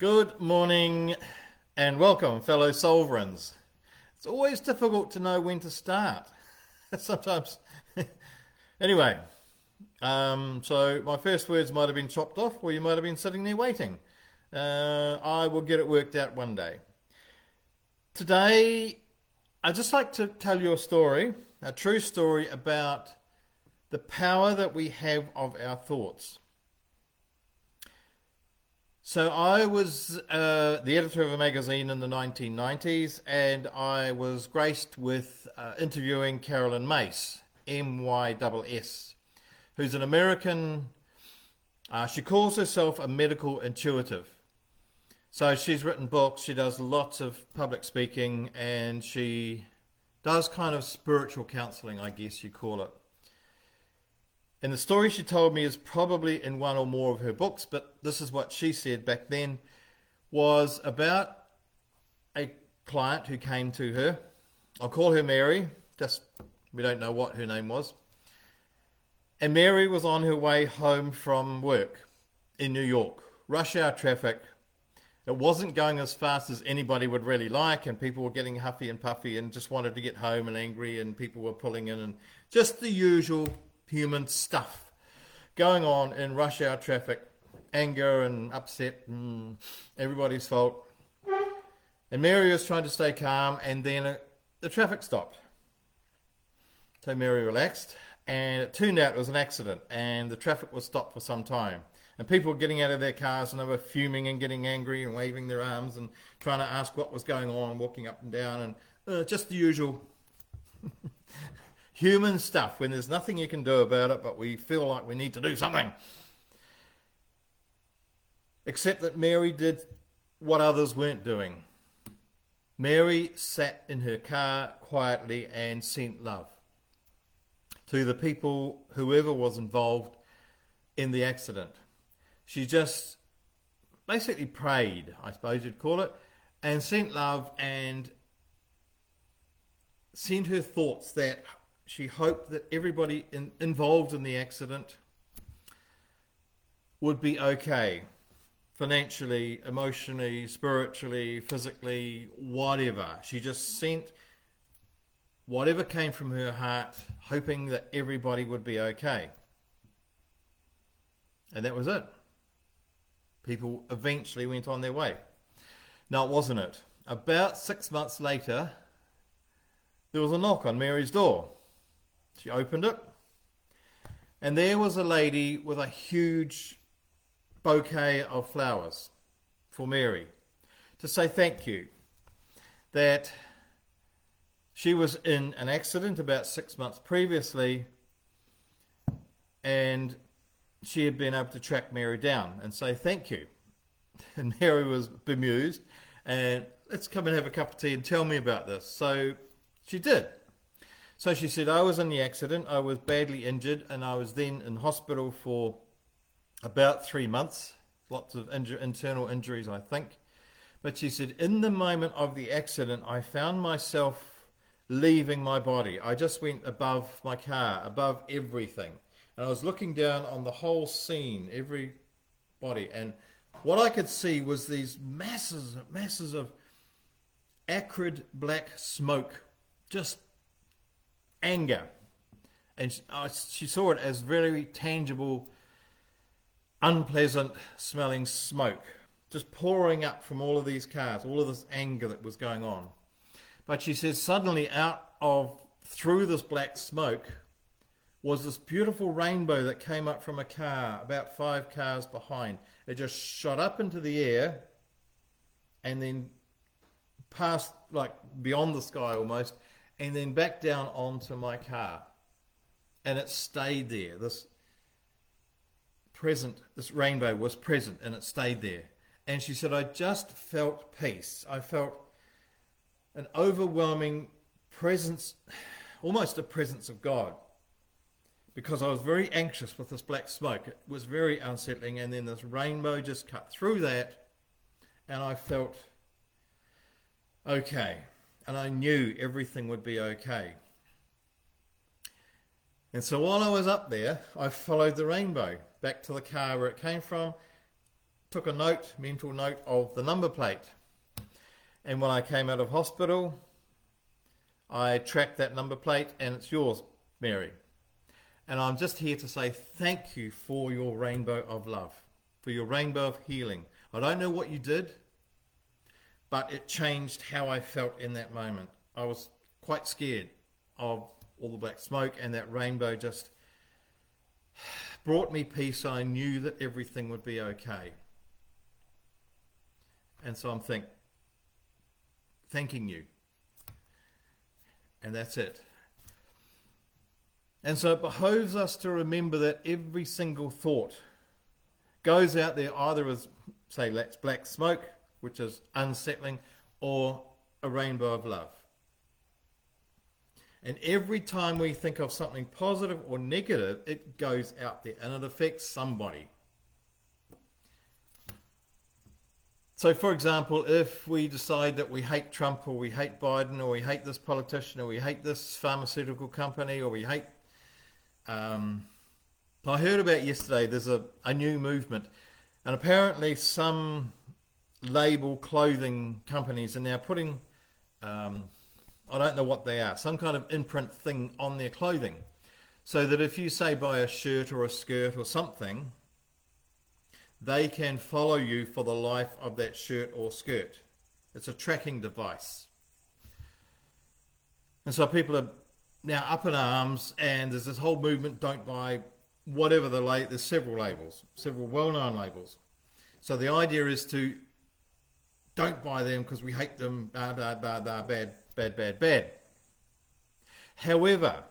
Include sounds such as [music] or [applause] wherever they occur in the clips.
Good morning and welcome, fellow Sovereigns. It's always difficult to know when to start. [laughs] Sometimes. [laughs] anyway, um, so my first words might have been chopped off, or you might have been sitting there waiting. Uh, I will get it worked out one day. Today, I'd just like to tell you a story, a true story about the power that we have of our thoughts. So I was uh, the editor of a magazine in the 1990s, and I was graced with uh, interviewing Caroline Myss, M-Y-S-S, who's an American. Uh, she calls herself a medical intuitive. So she's written books. She does lots of public speaking, and she does kind of spiritual counselling, I guess you call it. And the story she told me is probably in one or more of her books, but this is what she said back then was about a client who came to her. I'll call her Mary, just we don't know what her name was. And Mary was on her way home from work in New York, rush hour traffic. It wasn't going as fast as anybody would really like, and people were getting huffy and puffy and just wanted to get home and angry, and people were pulling in, and just the usual human stuff going on in rush hour traffic, anger and upset, and everybody's fault. And Mary was trying to stay calm, and then uh, the traffic stopped. So Mary relaxed, and it turned out it was an accident, and the traffic was stopped for some time. And people were getting out of their cars and they were fuming and getting angry and waving their arms and trying to ask what was going on, walking up and down, and uh, just the usual [laughs] human stuff when there's nothing you can do about it, but we feel like we need to do something. Except that Mary did what others weren't doing. Mary sat in her car quietly and sent love to the people, whoever was involved in the accident. She just basically prayed, I suppose you'd call it, and sent love and sent her thoughts that she hoped that everybody in, involved in the accident would be okay financially, emotionally, spiritually, physically, whatever. She just sent whatever came from her heart, hoping that everybody would be okay. And that was it. People eventually went on their way. Now, it wasn't it. About six months later, there was a knock on Mary's door. She opened it, and there was a lady with a huge bouquet of flowers for Mary to say thank you. That she was in an accident about six months previously, and she had been able to track Mary down and say thank you. [laughs] And Mary was bemused and let's come and have a cup of tea and tell me about this. So she did. So she said, I was in the accident, I was badly injured, and I was then in hospital for about three months. Lots of inju- internal injuries, I think. But she said, in the moment of the accident, I found myself leaving my body. I just went above my car, above everything. And I was looking down on the whole scene, every body. And what I could see was these masses, masses of acrid black smoke just anger. And uh, she saw it as very tangible, unpleasant smelling smoke just pouring up from all of these cars, all of this anger that was going on. But she says suddenly out of through this black smoke was this beautiful rainbow that came up from a car about five cars behind. It just shot up into the air and then passed like beyond the sky almost and then back down onto my car. And it stayed there. This present, this rainbow was present and it stayed there. And she said, I just felt peace. I felt an overwhelming presence, almost a presence of God. Because I was very anxious with this black smoke. It was very unsettling. And then this rainbow just cut through that. And I felt okay and I knew everything would be okay. And so while I was up there, I followed the rainbow back to the car where it came from, took a note, mental note of the number plate. And when I came out of hospital, I tracked that number plate and it's yours, Mary. And I'm just here to say thank you for your rainbow of love, for your rainbow of healing. I don't know what you did, but it changed how I felt in that moment. I was quite scared of all the black smoke, and that rainbow just brought me peace. I knew that everything would be okay. And so I'm think, thanking you. And that's it. And so it behoves us to remember that every single thought goes out there either as, say, black smoke, which is unsettling, or a rainbow of love. And every time we think of something positive or negative, it goes out there and it affects somebody. So, for example, if we decide that we hate Trump or we hate Biden or we hate this politician or we hate this pharmaceutical company or we hate. Um, I heard about yesterday there's a, a new movement, and apparently some label clothing companies are now putting. Um, I don't know what they are, some kind of imprint thing on their clothing. So that if you say buy a shirt or a skirt or something, they can follow you for the life of that shirt or skirt. It's a tracking device. And so people are now up in arms, and there's this whole movement don't buy whatever the label, there's several labels, several well known labels. So the idea is to don't buy them because we hate them, blah, blah, blah, blah, bad bad, bad, bad. However,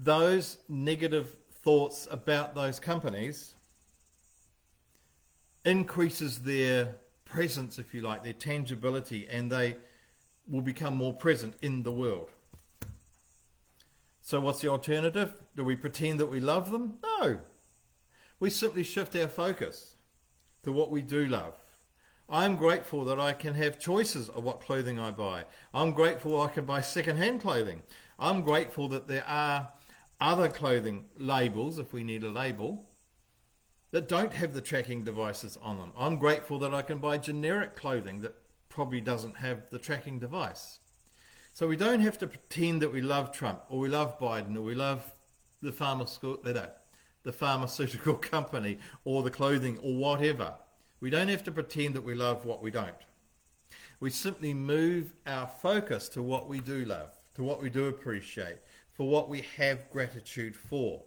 those negative thoughts about those companies increases their presence, if you like, their tangibility, and they will become more present in the world. So, what's the alternative? Do we pretend that we love them? No. We simply shift our focus to what we do love. I'm grateful that I can have choices of what clothing I buy. I'm grateful I can buy second-hand clothing. I'm grateful that there are other clothing labels, if we need a label, that don't have the tracking devices on them. I'm grateful that I can buy generic clothing that probably doesn't have the tracking device. So we don't have to pretend that we love Trump or we love Biden or we love the pharmaceutical, the pharmaceutical [laughs] company or the clothing or whatever. We don't have to pretend that we love what we don't. We simply move our focus to what we do love, to what we do appreciate, for what we have gratitude for.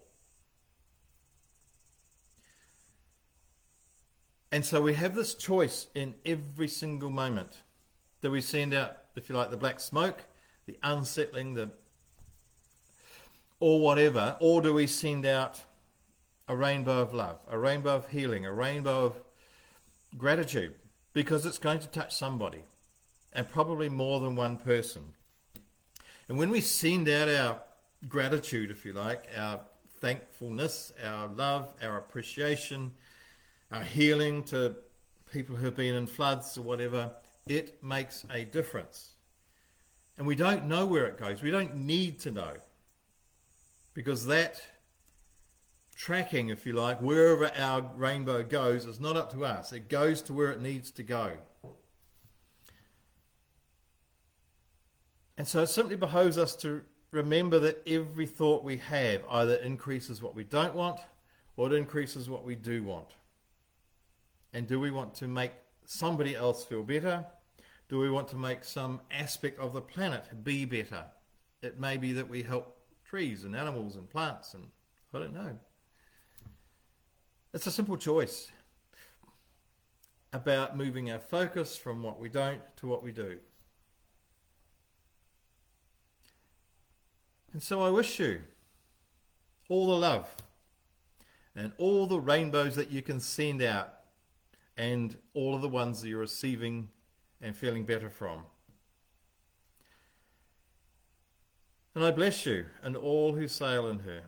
And so we have this choice in every single moment. Do we send out, if you like, the black smoke, the unsettling, the or whatever, or do we send out a rainbow of love, a rainbow of healing, a rainbow of gratitude because it's going to touch somebody and probably more than one person. And when we send out our gratitude, if you like, our thankfulness, our love, our appreciation, our healing to people who've been in floods or whatever, it makes a difference. And we don't know where it goes. We don't need to know because that tracking, if you like, wherever our rainbow goes is not up to us. It goes to where it needs to go. And so it simply behoves us to remember that every thought we have either increases what we don't want or it increases what we do want. And do we want to make somebody else feel better? Do we want to make some aspect of the planet be better? It may be that we help trees and animals and plants and I don't know. It's a simple choice about moving our focus from what we don't to what we do. And so I wish you all the love and all the rainbows that you can send out and all of the ones that you're receiving and feeling better from. And I bless you and all who sail in her.